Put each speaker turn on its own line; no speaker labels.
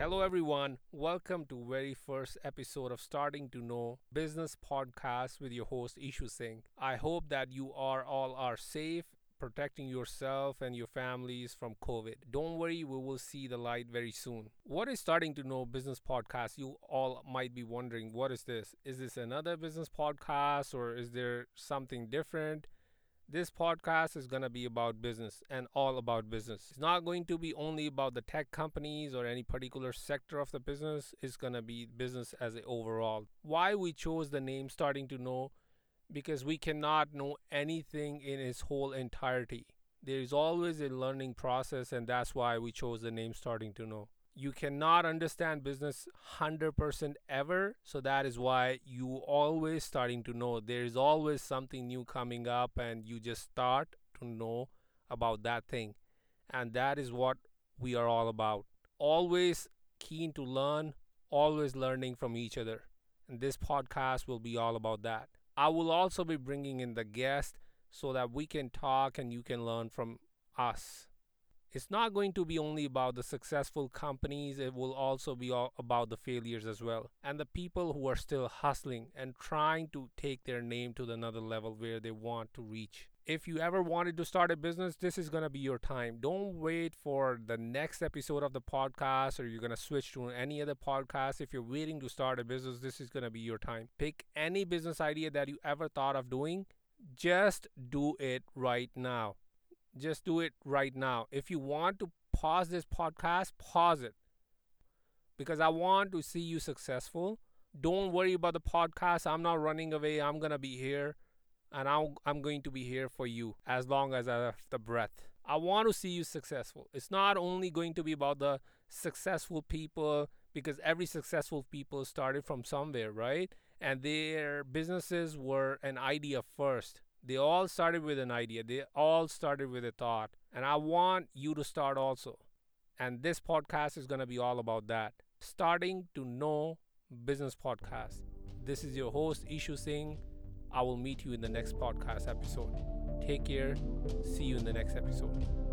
Hello, everyone. Welcome to very first episode of Starting to Know Business Podcast with your host Ishu Singh. I hope that you are all are safe, protecting yourself and your families from COVID. Don't worry, we will see the light very soon. What is Starting to Know Business Podcast? You all might be wondering, what is this? Is this another business podcast or is there something different? This podcast is going to be about business and all about business. It's not going to be only about the tech companies or any particular sector of the business. It's going to be business as a overall. Why we chose the name starting to know because we cannot know anything in its whole entirety. There is always a learning process and that's why we chose the name starting to know you cannot understand business 100% ever. So that is why you always starting to know. There is always something new coming up and you just start to know about that thing. And that is what we are all about. Always keen to learn always learning from each other. And this podcast will be all about that. I will also be bringing in the guest so that we can talk and you can learn from us it's not going to be only about the successful companies, it will also be about the failures as well. And the people who are still hustling and trying to take their name to another level where they want to reach. If you ever wanted to start a business, this is going to be your time. Don't wait for the next episode of the podcast or you're going to switch to any other podcast. If you're waiting to start a business, this is going to be your time. Pick any business idea that you ever thought of doing, just do it right now just do it right now. If you want to pause this podcast, pause it. Because I want to see you successful. Don't worry about the podcast. I'm not running away. I'm going to be here and I'm, I'm going to be here for you as long as I have the breath. I want to see you successful. It's not only going to be about the successful people because every successful people started from somewhere, right? And their businesses were an idea first. They all started with an idea, they all started with a thought. And I want you to start also. And this podcast is going to be all about that. Starting to know business podcast. This is your host, Ishu Singh. I will meet you in the next podcast episode. Take care. See you in the next episode.